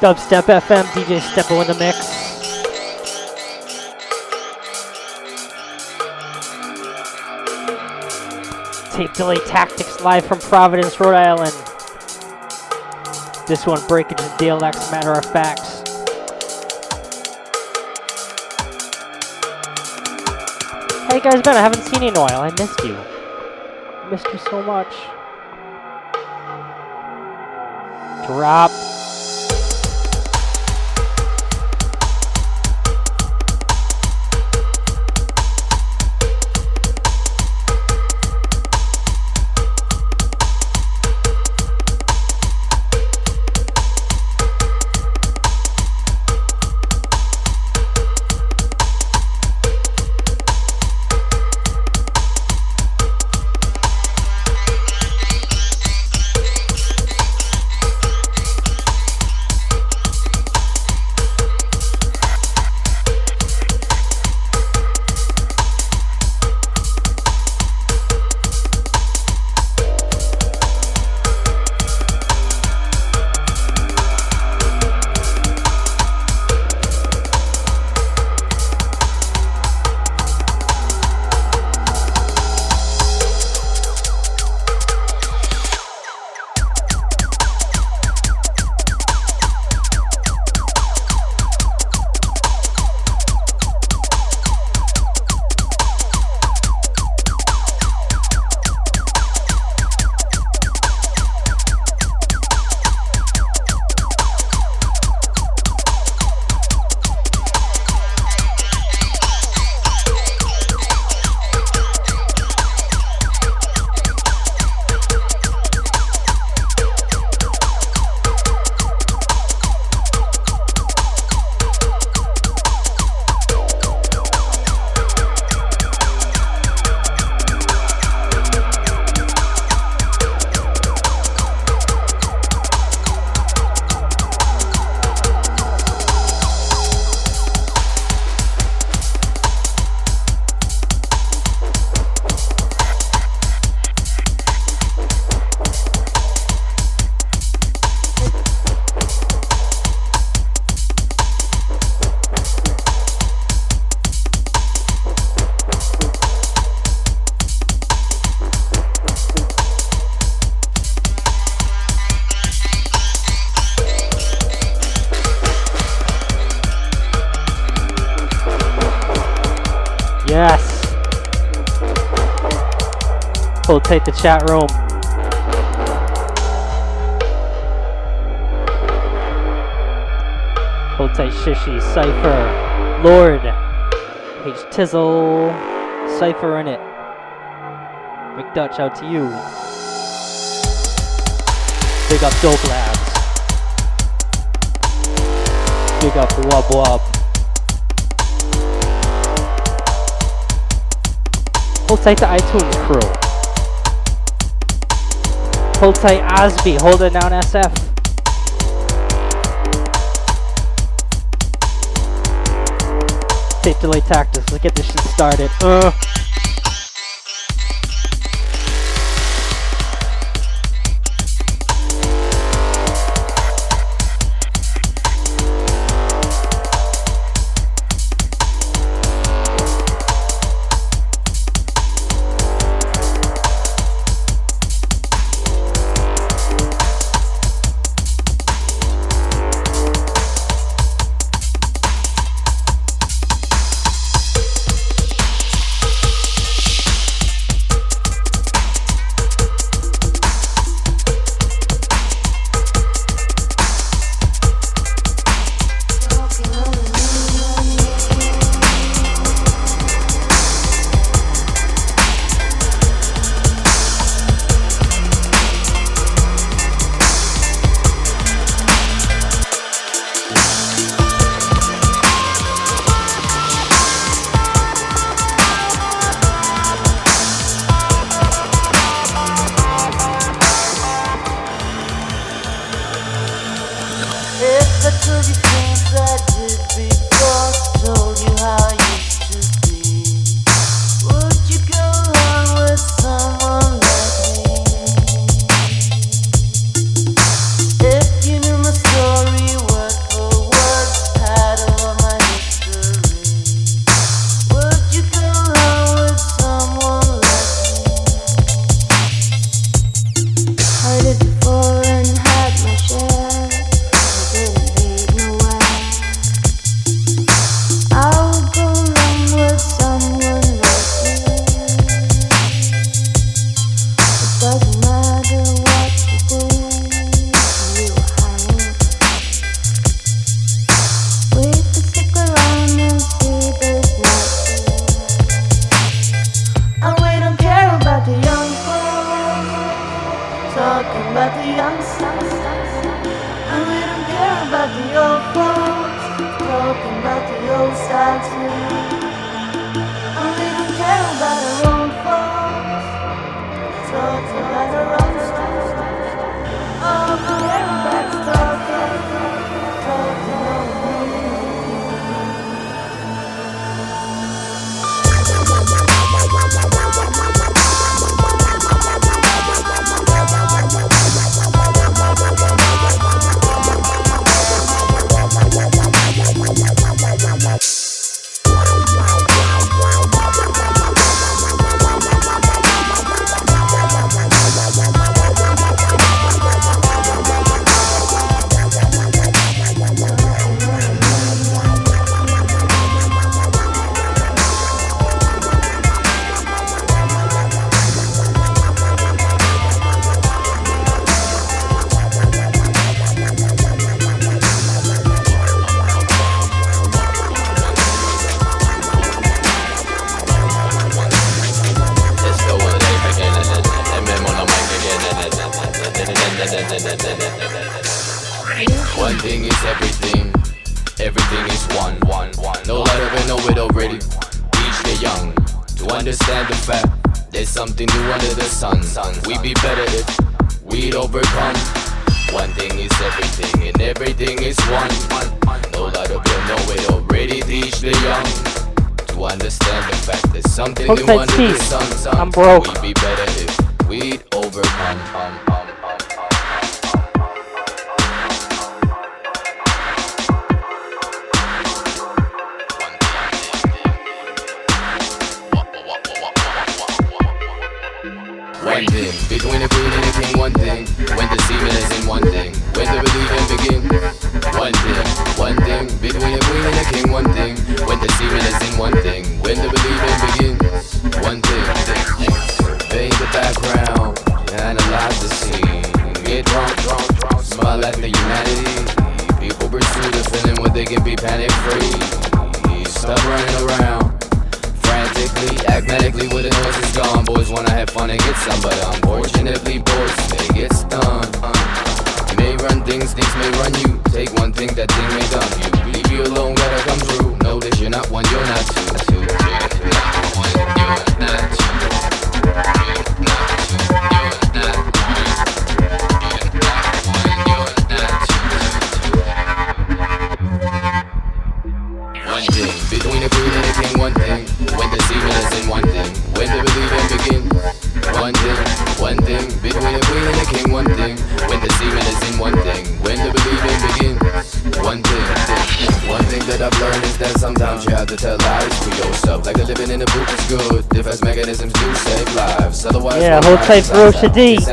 Dubstep FM, DJ Steppo in the mix. Tape delay tactics live from Providence, Rhode Island. This one breakage and DLX matter of facts. How you guys been? I haven't seen you in a while. I missed you. I missed you so much. Drop. The chat room. Hold tight, Shishi, Cypher, Lord, H Tizzle, Cypher in it. McDutch out to you. Big up Dope Labs. Big up Wub Wub. Hold tight the iTunes crew. Hold tight, Osby. Hold it down, SF. Tape delay tactics. Let's get this shit started. Uh. I'm broke. type Rosha D. Sanity's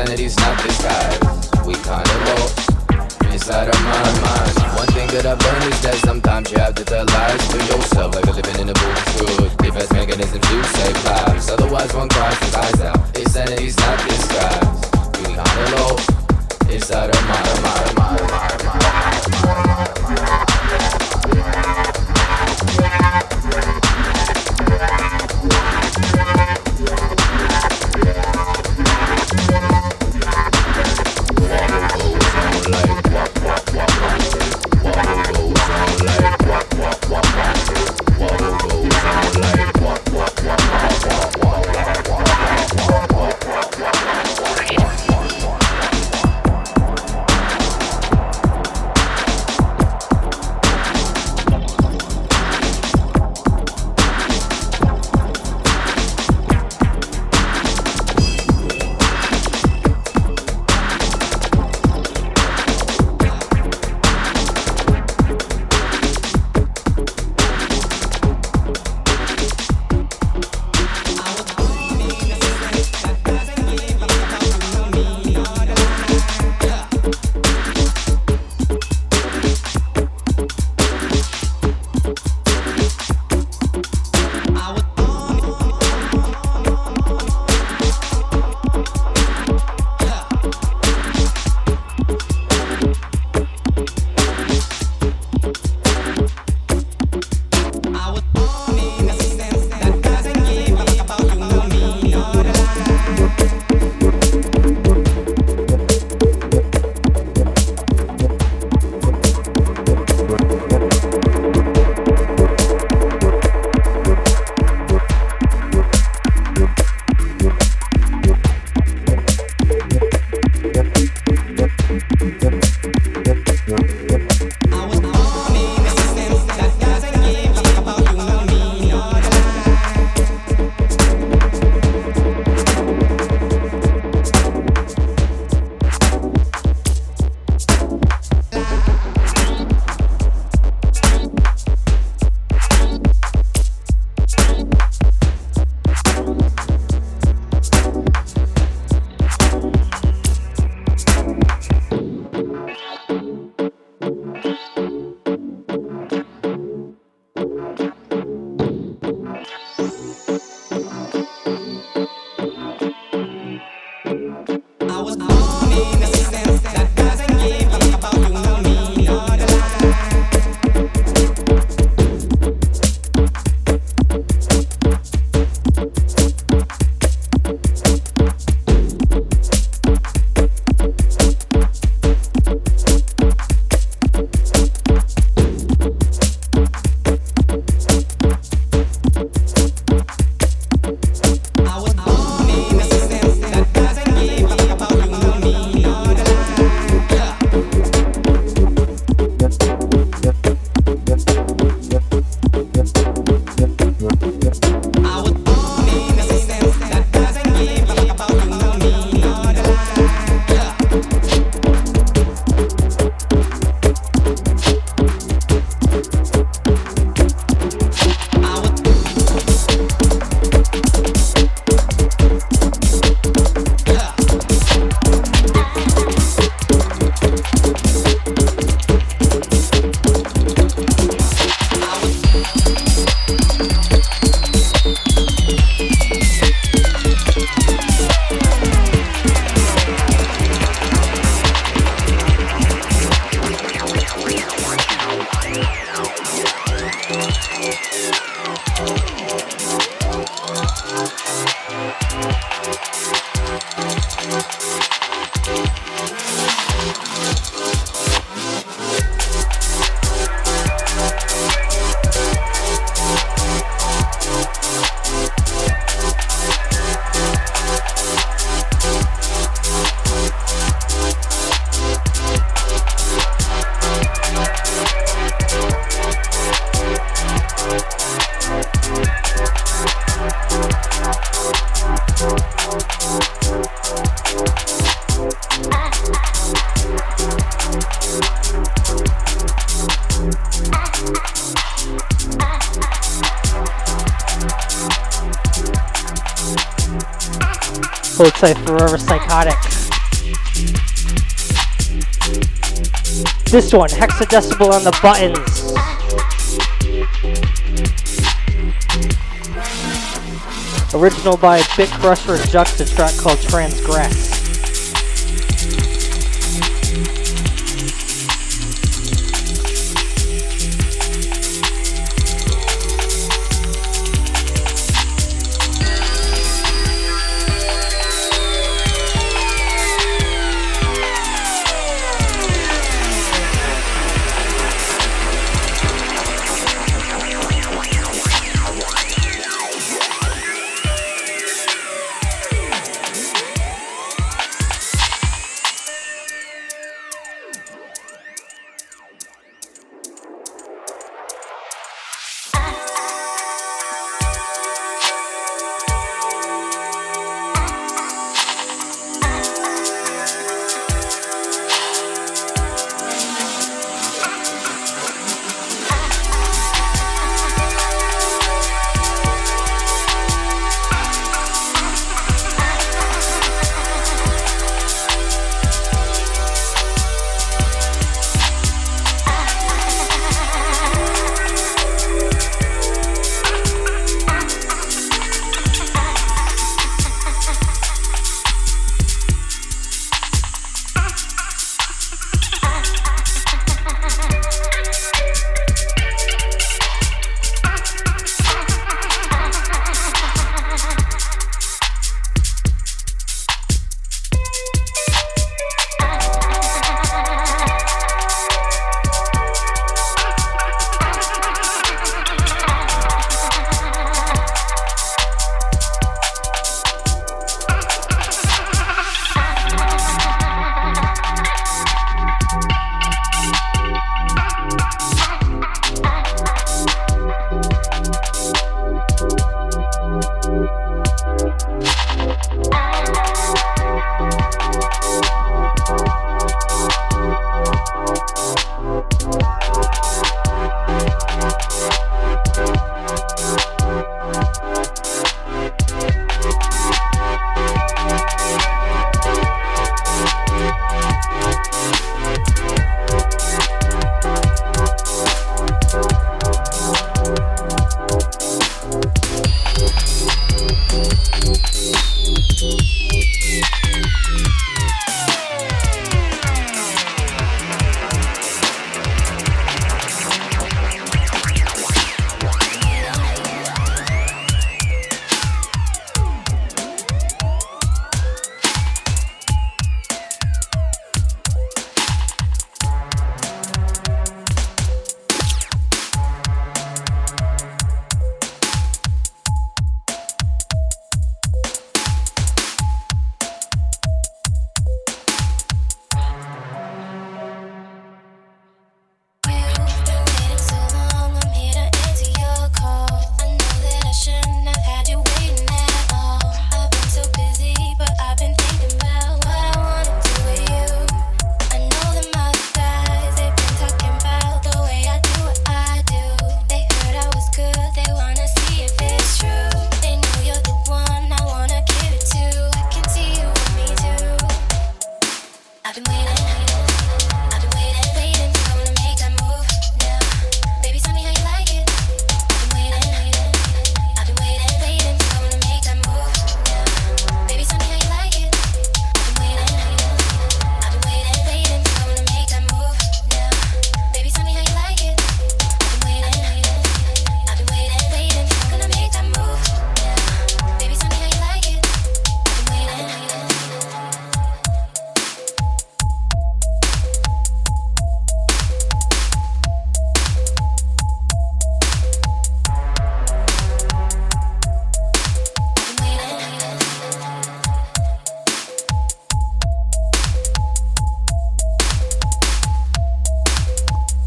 This one, hexadecimal on the buttons. Original by Bit Crusher Jux, track called Transgress.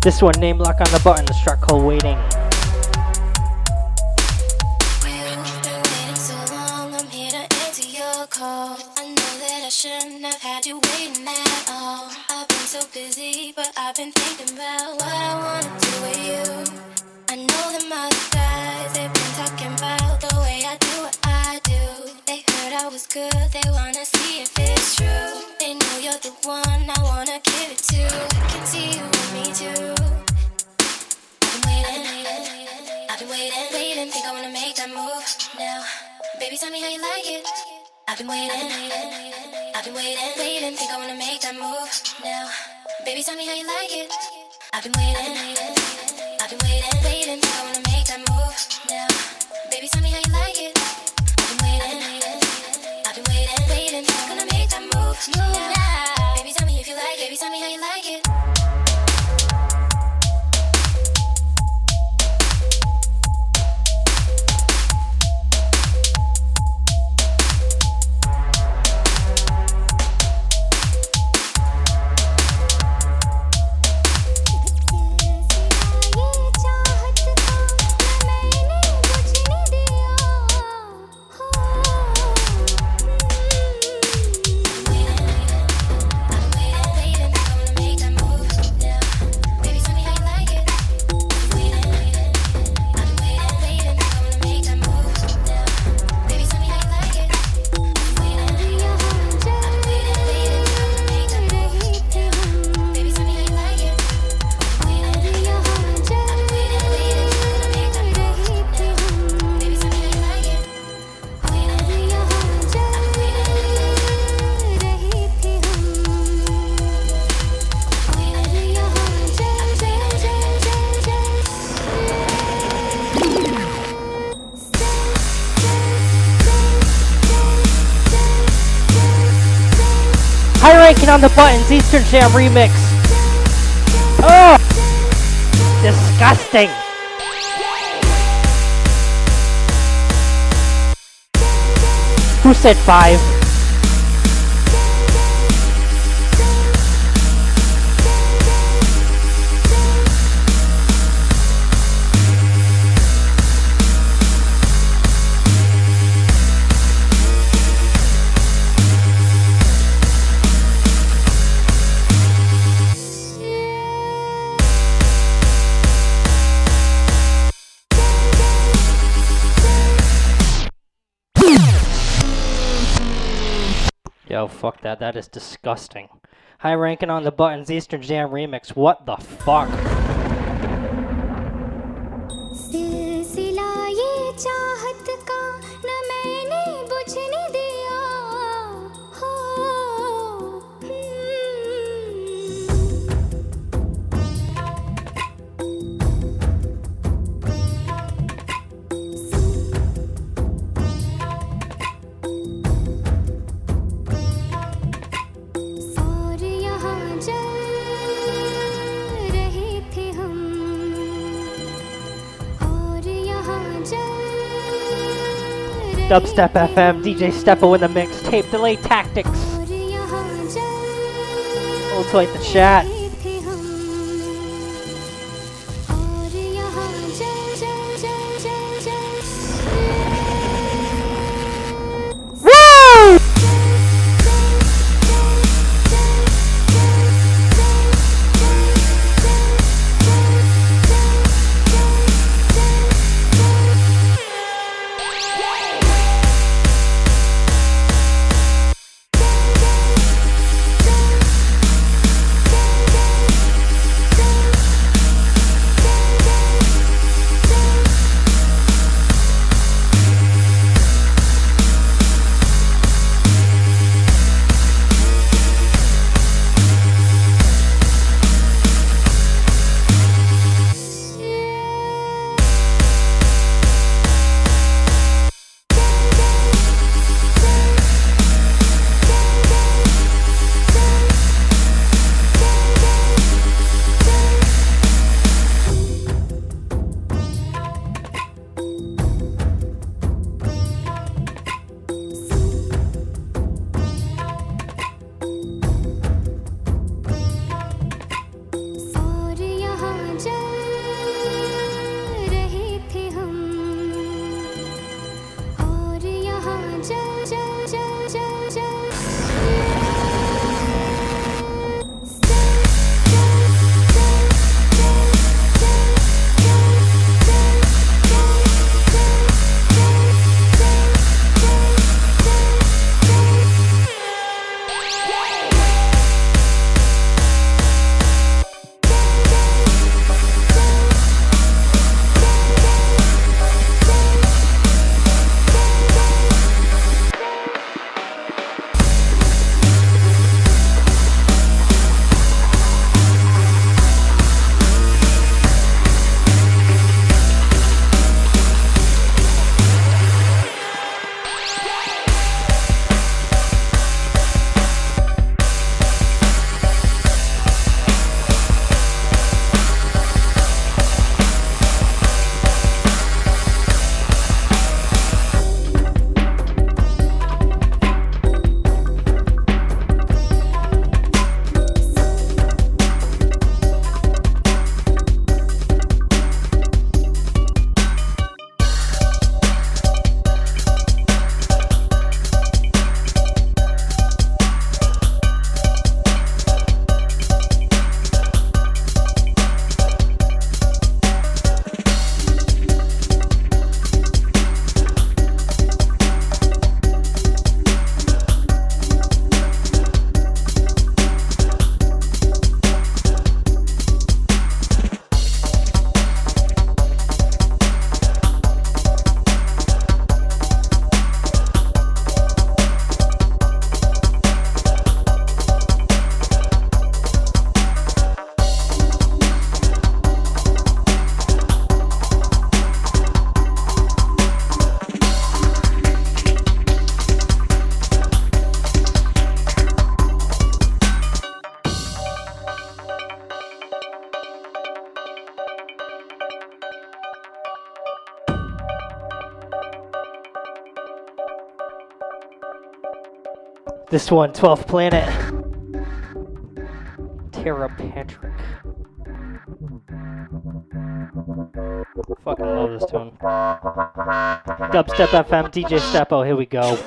This one, name lock on the button, the track called Waiting. I've been waiting, waiting. Think I wanna make that move now. Baby, tell me how you like it. I've been waiting, waiting, waiting. Think I wanna make that move now. Baby, tell me how you like it. I've been waiting, waiting, waiting. Gonna make that move now. Baby, tell me if you like it. Baby, tell me how you like it. On the buttons, Eastern Jam remix. Oh, disgusting. Who said five? Fuck that. That is disgusting. High ranking on the buttons, Eastern Jam remix. What the fuck? Dubstep FM, DJ Steppo in the mix, tape delay tactics. We'll the chat. This one, 12th Planet. Tara Patrick. Fucking love this tune. Dubstep FM, DJ Stepo, here we go.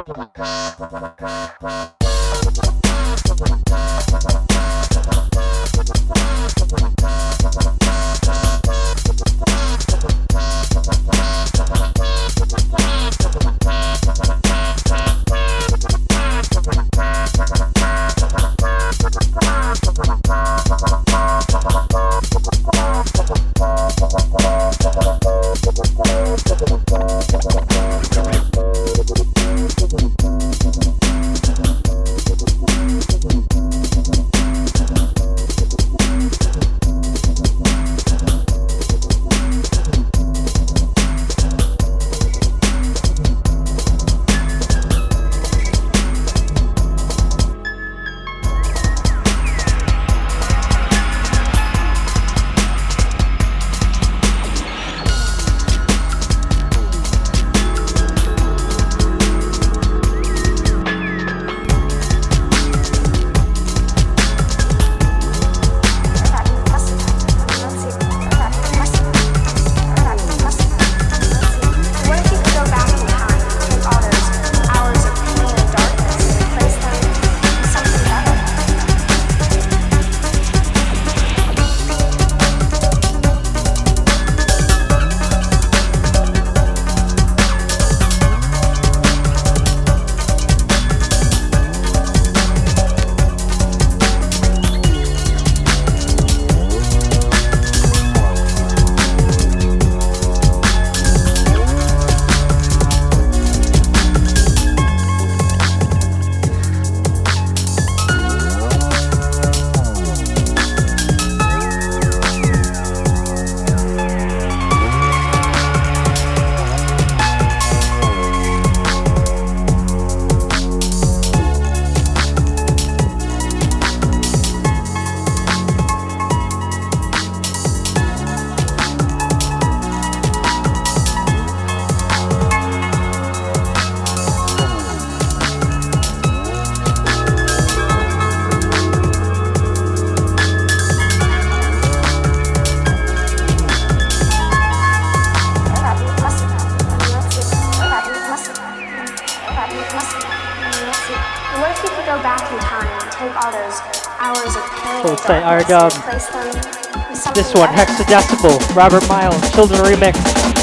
Terima kasih. Um, dub. This one, Hexadecimal, Robert Miles, Children Remix.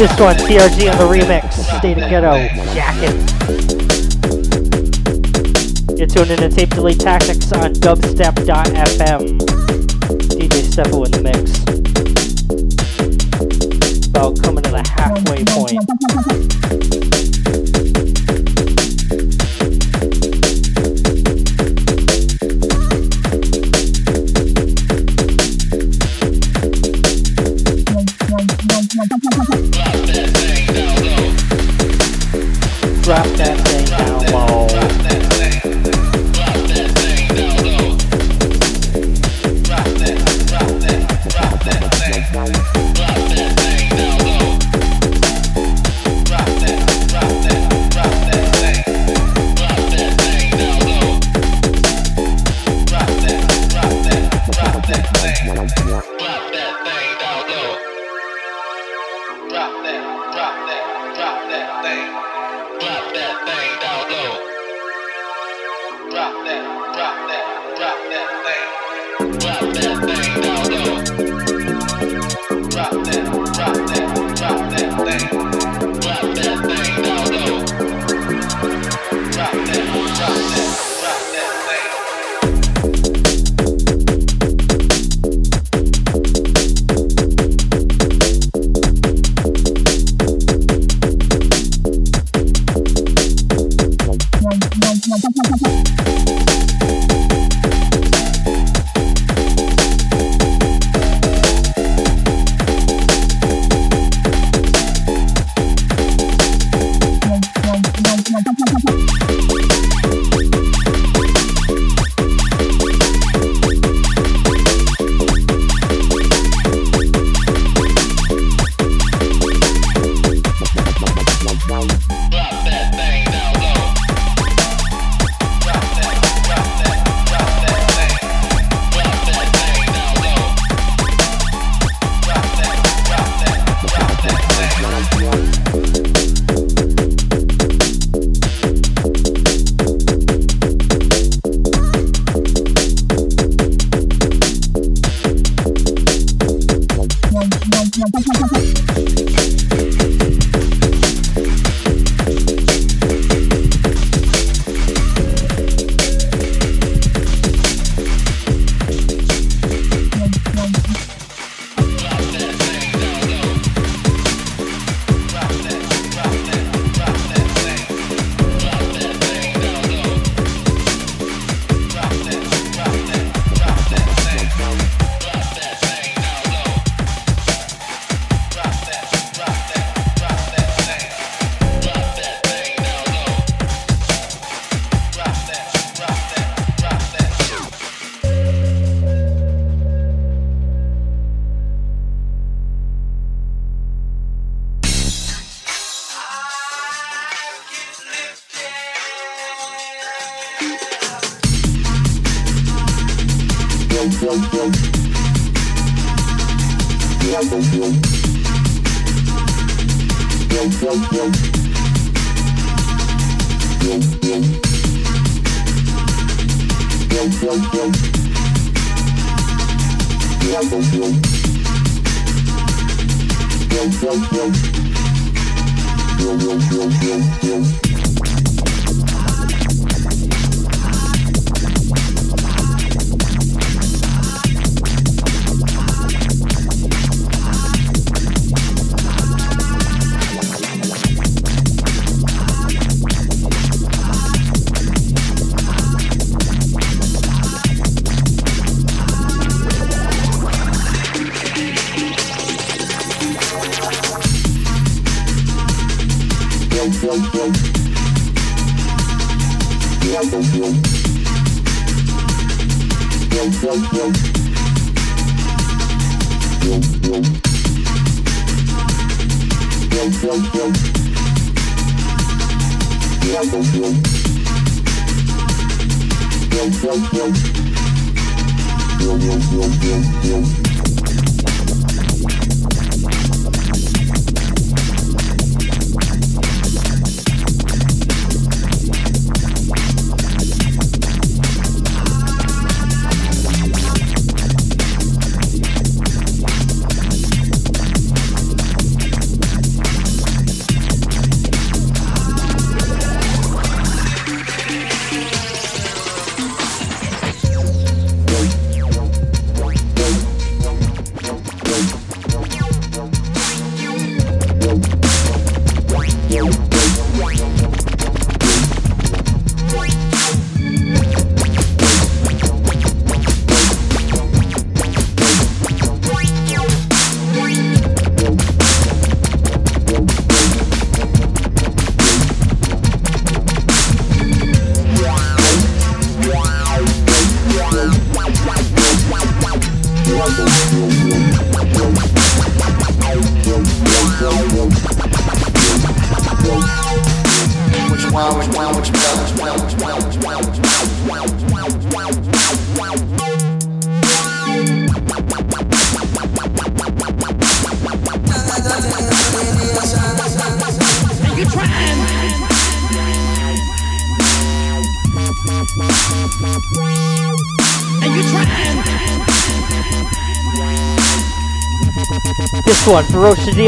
This one, TRG on the remix, State of Ghetto, Jacket. You're tuned in to Tape Delay Tactics on dubstep.fm. DJ Steppo in the mix. About coming to the halfway point.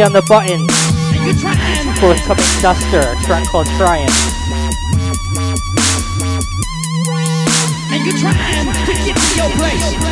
On the button for Atomic Duster, a track called And you're trying to get to your place.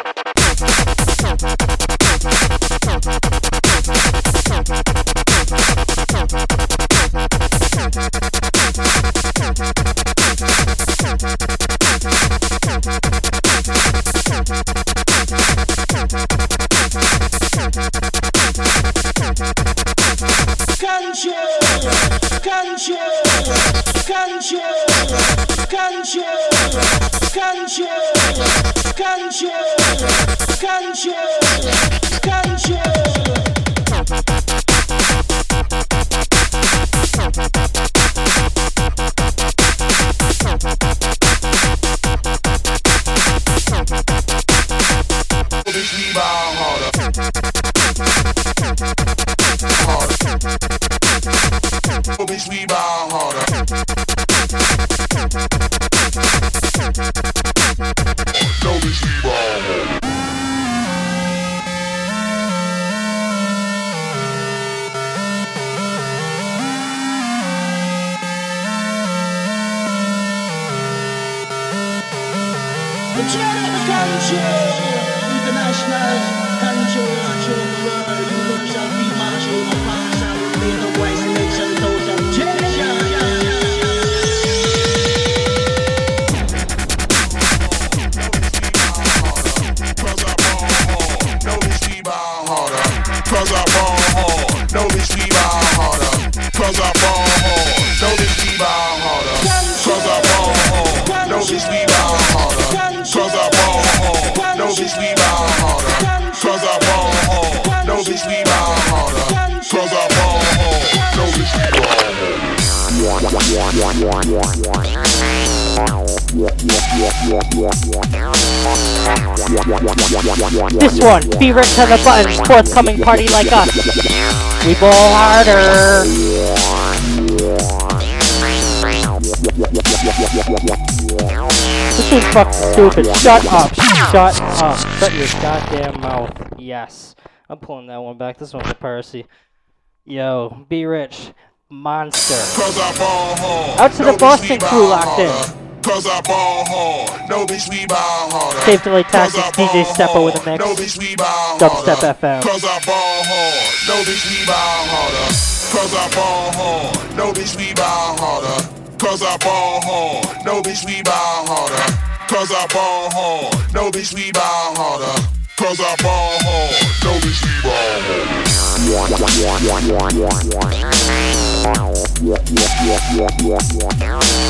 Rich on the buttons, forthcoming party like us. We ball harder. This is fucking stupid. Shut up. Shut up. Shut your goddamn mouth. Yes. I'm pulling that one back. This one's a piracy. Yo, be rich. Monster. Cause I ball hard. Out to the Boston crew locked in. Cause I ball hard. No bitch, we ball harder. Tape Delay Tactics, DJ Steppo with a mix. No bitch, we ball Dubstep. FM. Cause I ball hard. No bitch, we ball harder. Cause I ball hard. No bitch, we ball harder. Cause I ball hard. No bitch, we ball harder. Cause I ball hard. No bitch, we ball harder. Cause I ball hard. No bitch, we ball harder.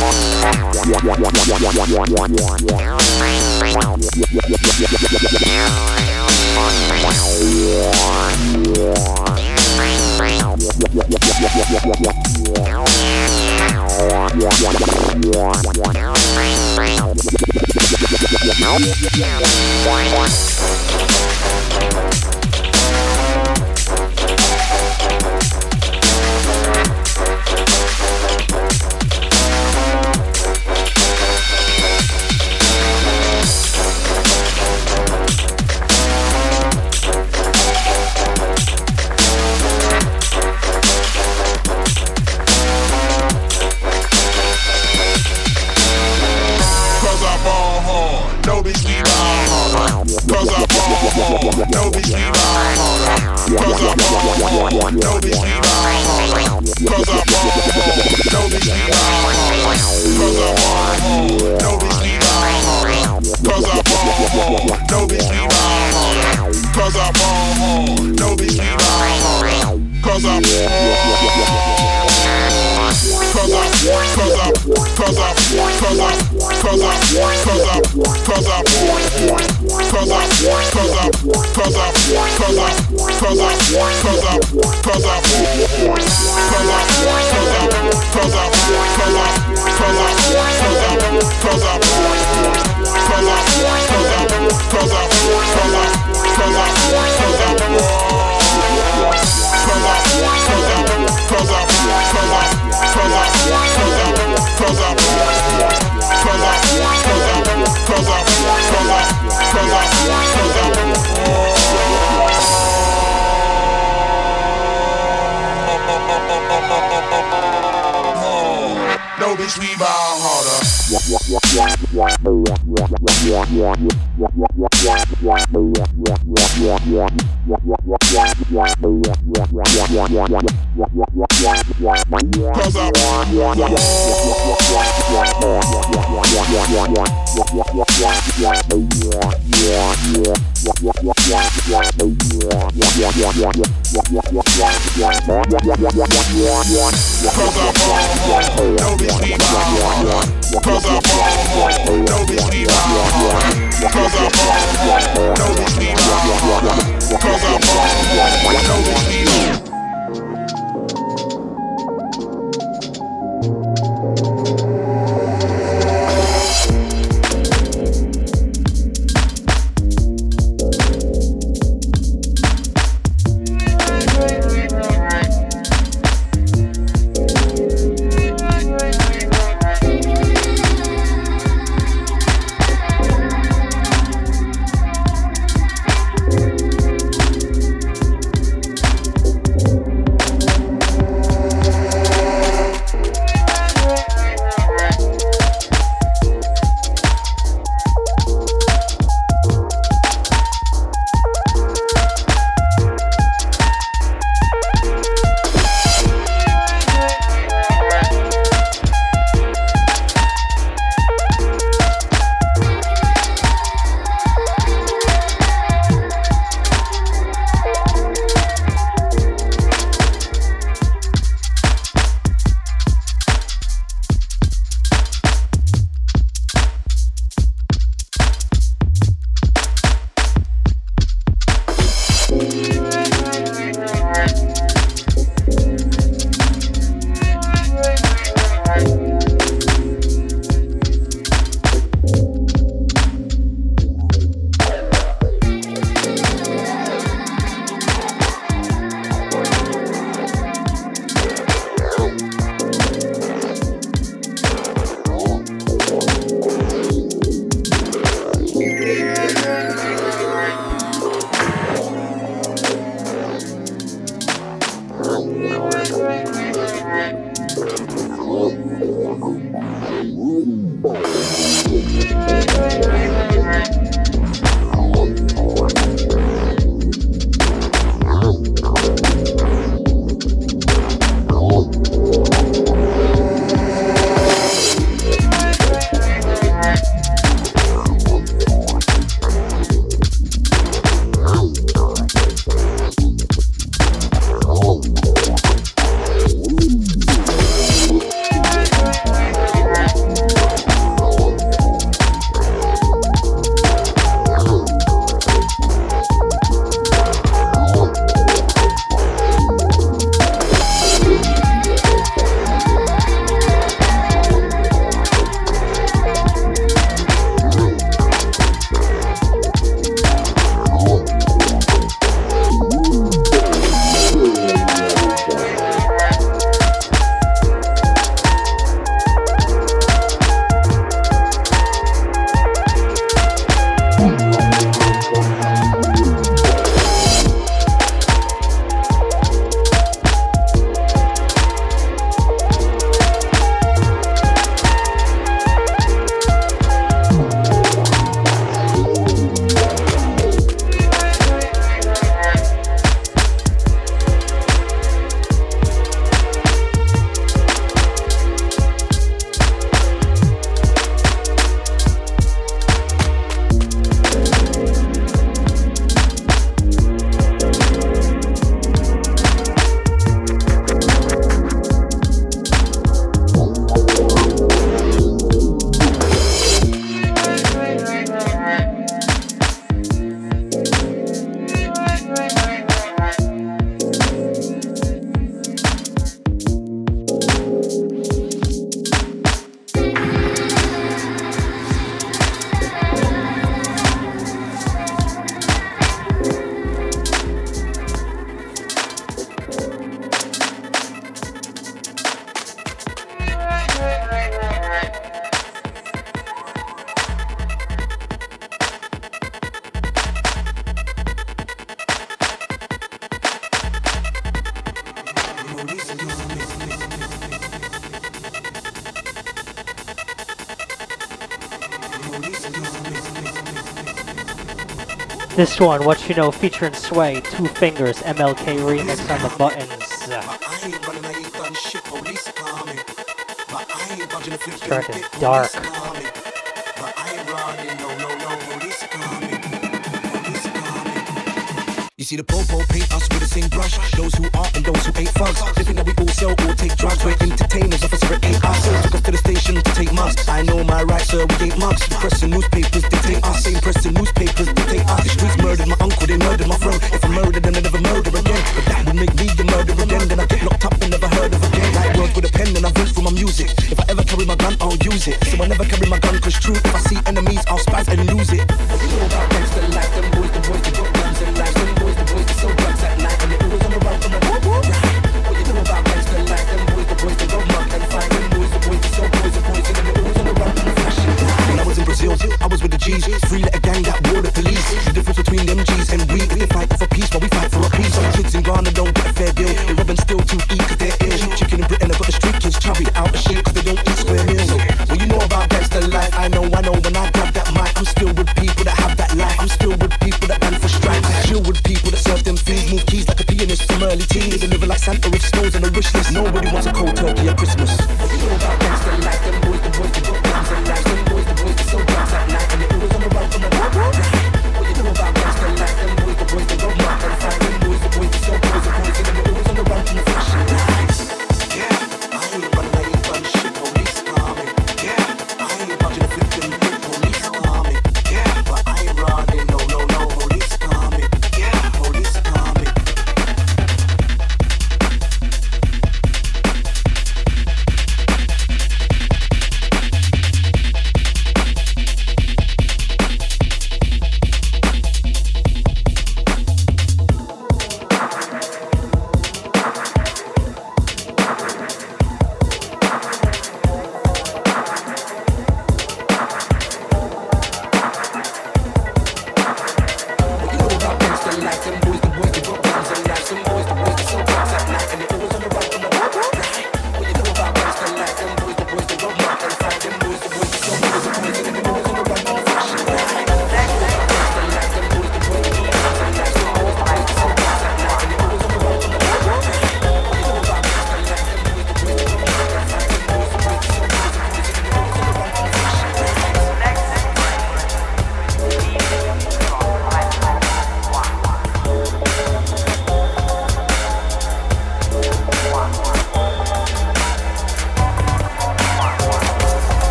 Yeah. This one, What You Know, featuring Sway, Two Fingers, MLK remix on the buttons. This dark. See the popo paint us with the same brush. Those who are and those who ain't thugs. They think that we all sell or take drugs. We're entertainers, officer it ain't us. Took us to the station to take mugs. I know my rights, sir, we ain't mugs. The press and newspapers dictate us. Same press and newspapers dictate us. The streets murdered my uncle, they murdered my friend. If I murder, then I never murder again. But that would make me the murderer then. Then I get locked up and never heard of again. Like words with a pen and I vent for my music. If I ever carry my gun, I'll use it. So I never carry my gun, cause true, if I see enemies, I'll spaz and lose it.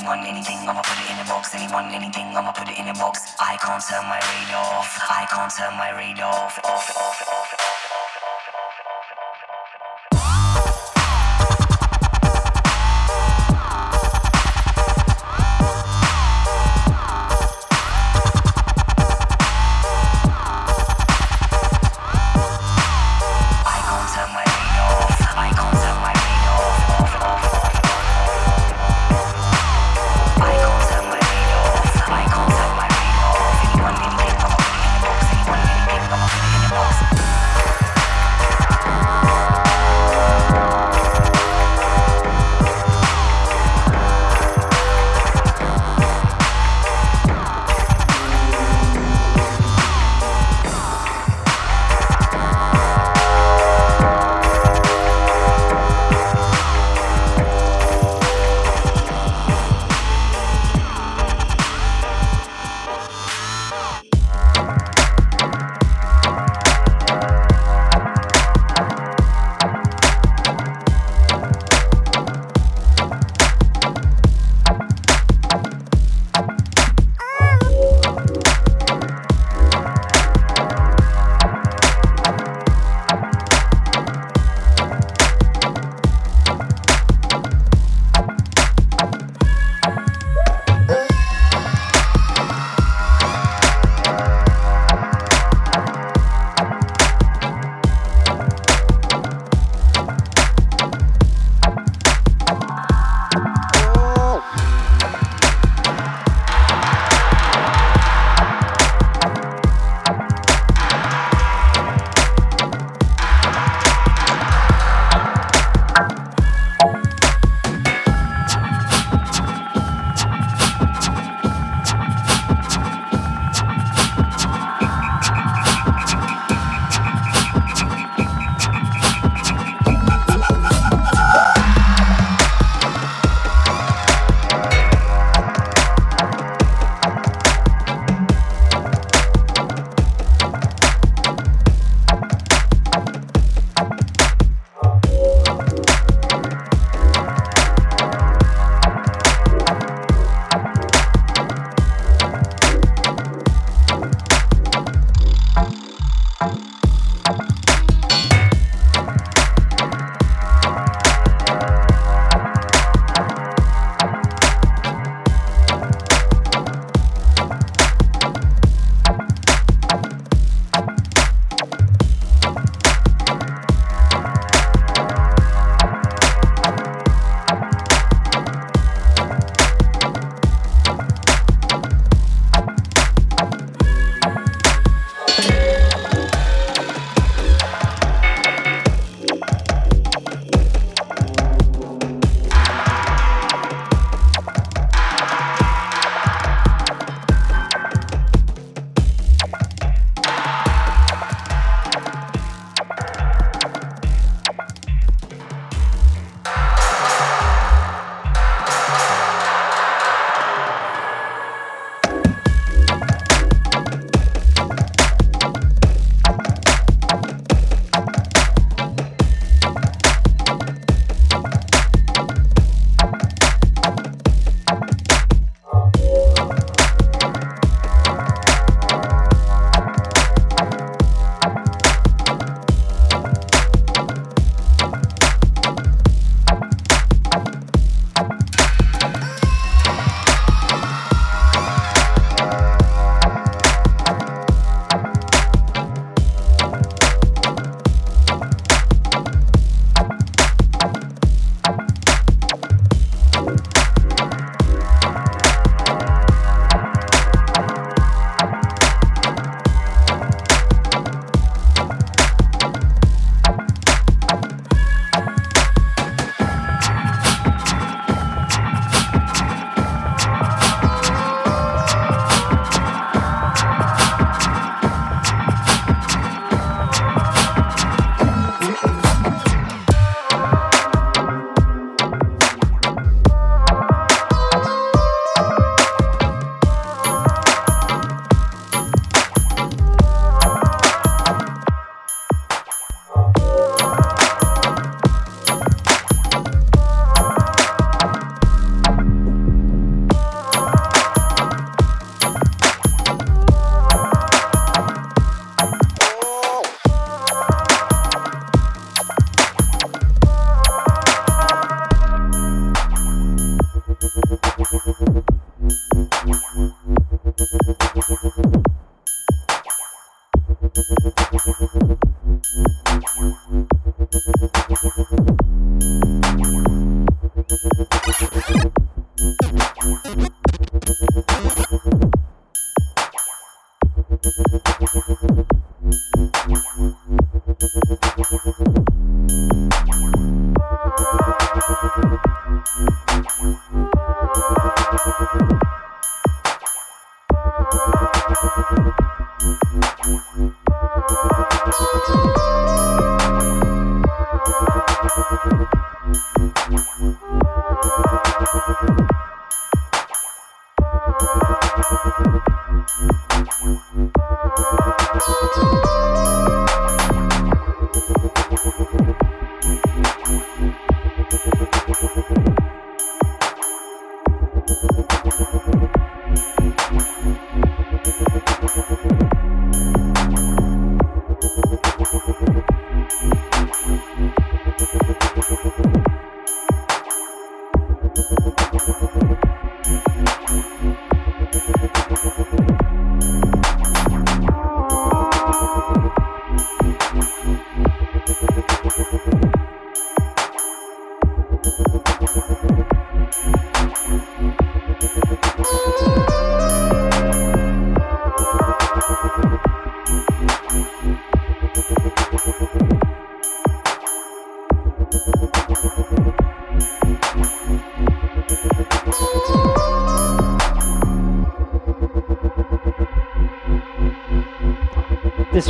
Anyone, want anything, I'ma put it in a box. Anyone, want anything, I'ma put it in a box. I can't turn my radio off. I can't turn my radio off. Off, off, off.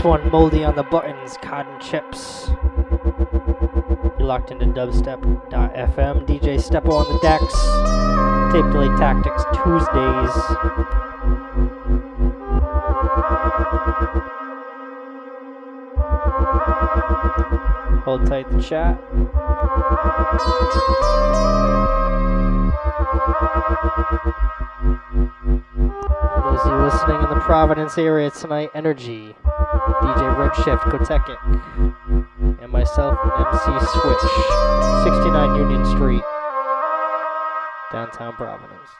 One, moldy on the buttons, cotton chips. You're locked into dubstep.fm. DJ Steppo on the decks. Tape delay tactics Tuesdays. Hold tight the chat. For those of you listening in the Providence area tonight, Energy, DJ Redshift, Kotekik, and myself, MC Switch, 69 Union Street, downtown Providence.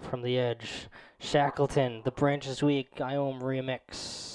From the Edge, Shackleton, The Branches Week, Iom remix.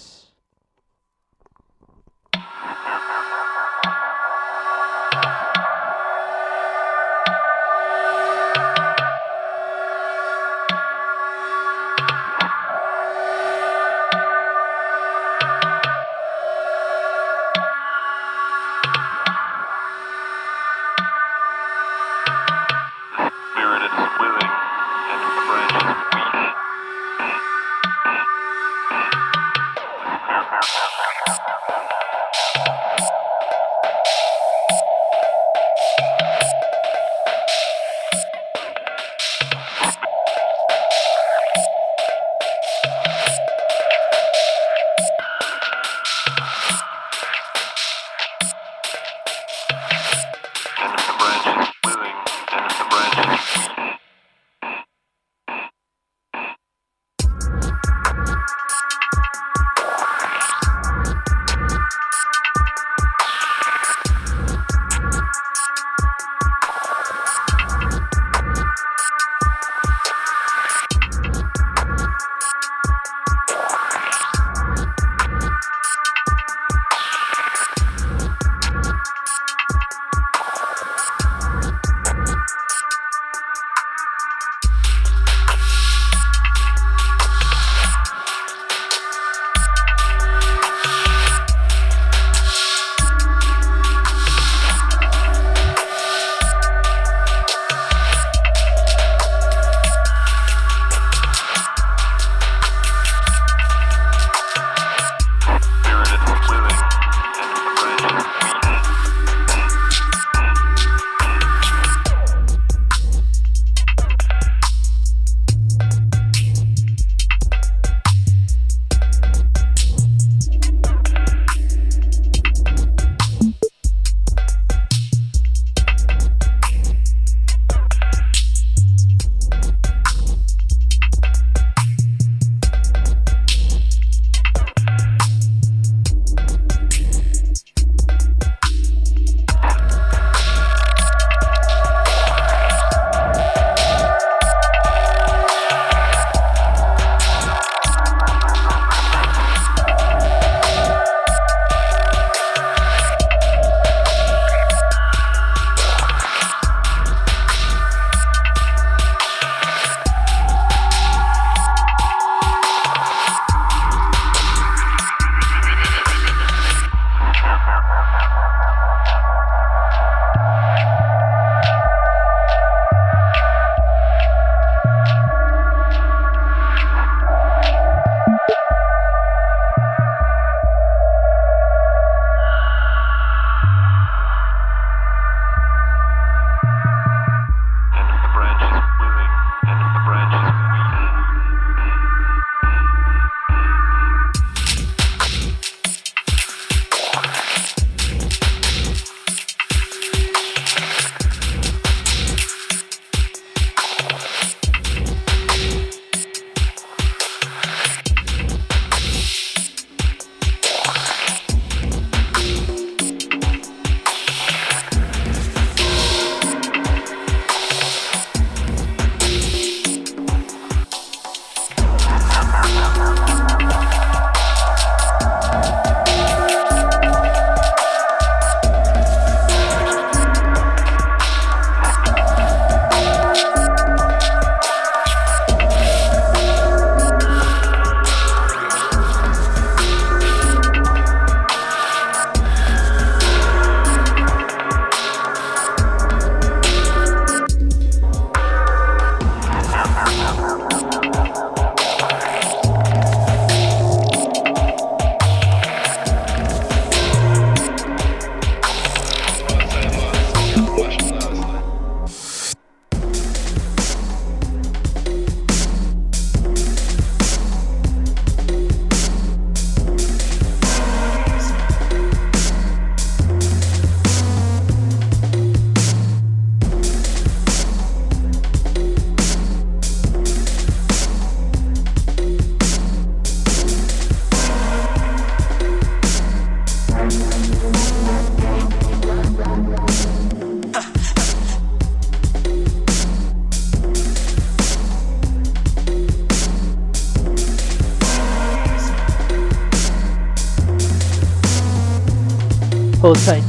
Hold tight,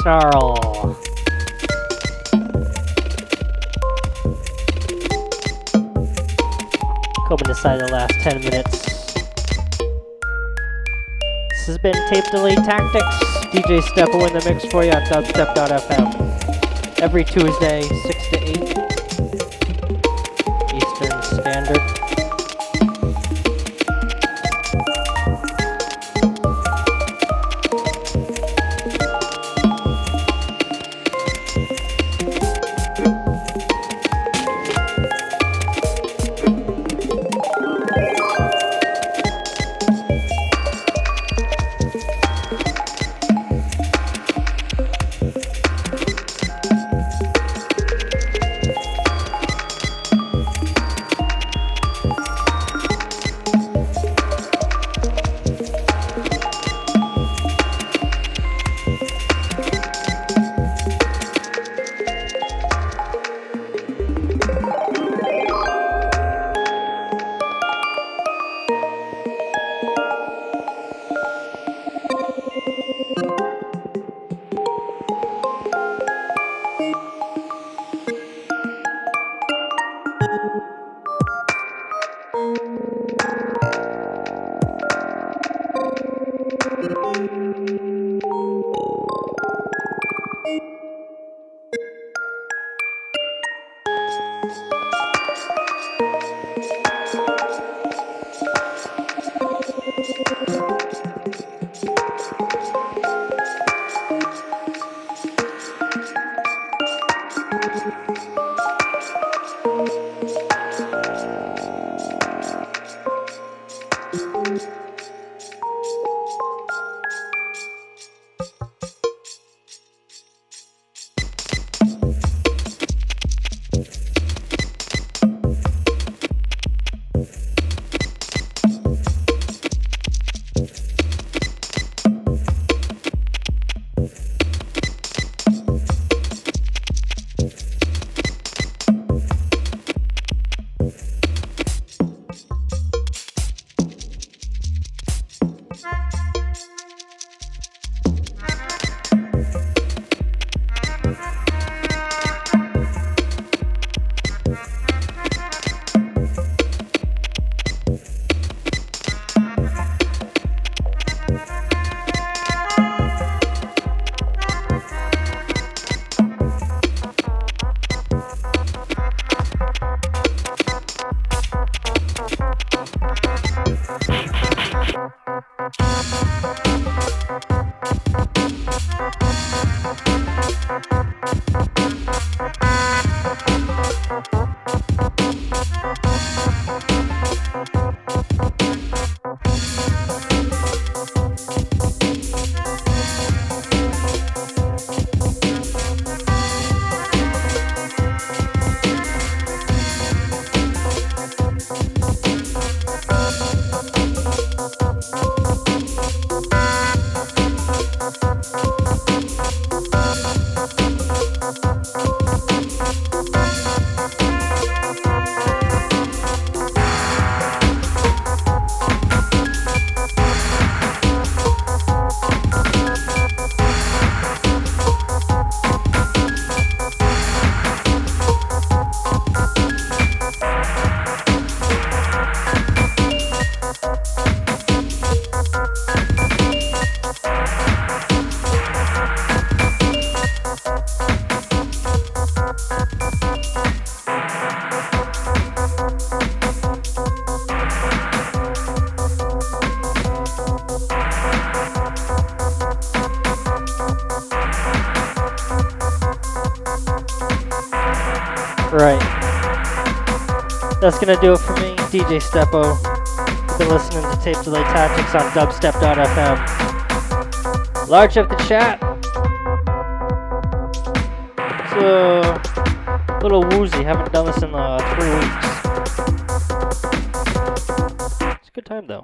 Snarl. Coming inside the last 10 minutes. This has been Tape Delay Tactics. DJ Steppo in the mix for you on dubstep.fm. Every Tuesday, 6 to 8 Right. That's gonna do it for me, DJ Steppo. You've been listening to Tape Delay Tactics on dubstep.fm. Large up the chat. It's a little woozy. Haven't done this in uh, three weeks. It's a good time though.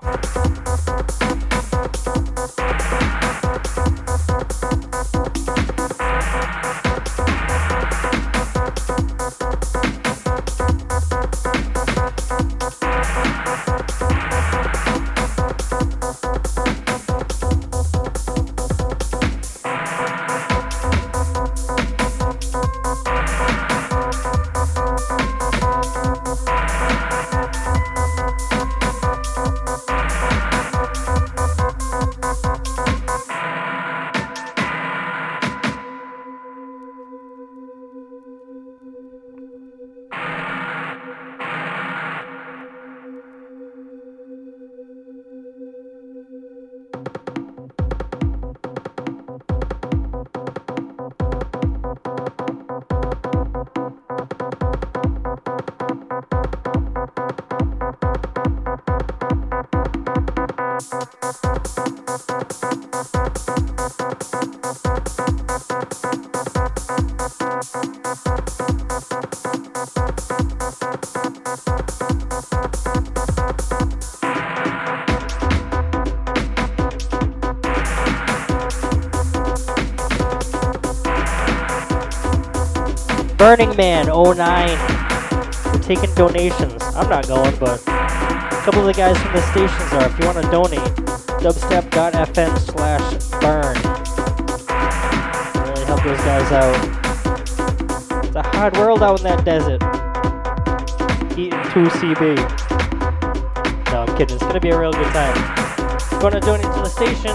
Burning Man 09. We're taking donations. I'm not going, but a couple of the guys from the stations are. If you want to donate, dubstep.fm slash burn. Really help those guys out. It's a hard world out in that desert. Eating 2CB. No, I'm kidding. It's going to be a real good time. Want to donate to the station,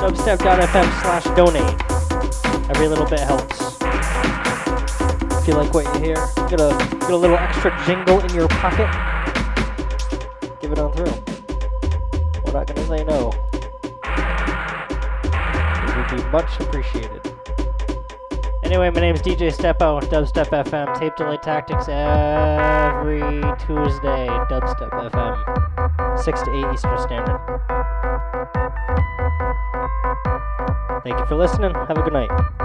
dubstep.fm slash donate. Every little bit helps. You like what you hear, get a get a little extra jingle in your pocket. Give it on through. I'm not gonna say no. It would be much appreciated. Anyway, my name is DJ Steppo, Dubstep FM, Tape Delay Tactics every Tuesday, Dubstep FM, 6 to 8 Eastern Standard. Thank you for listening. Have a good night.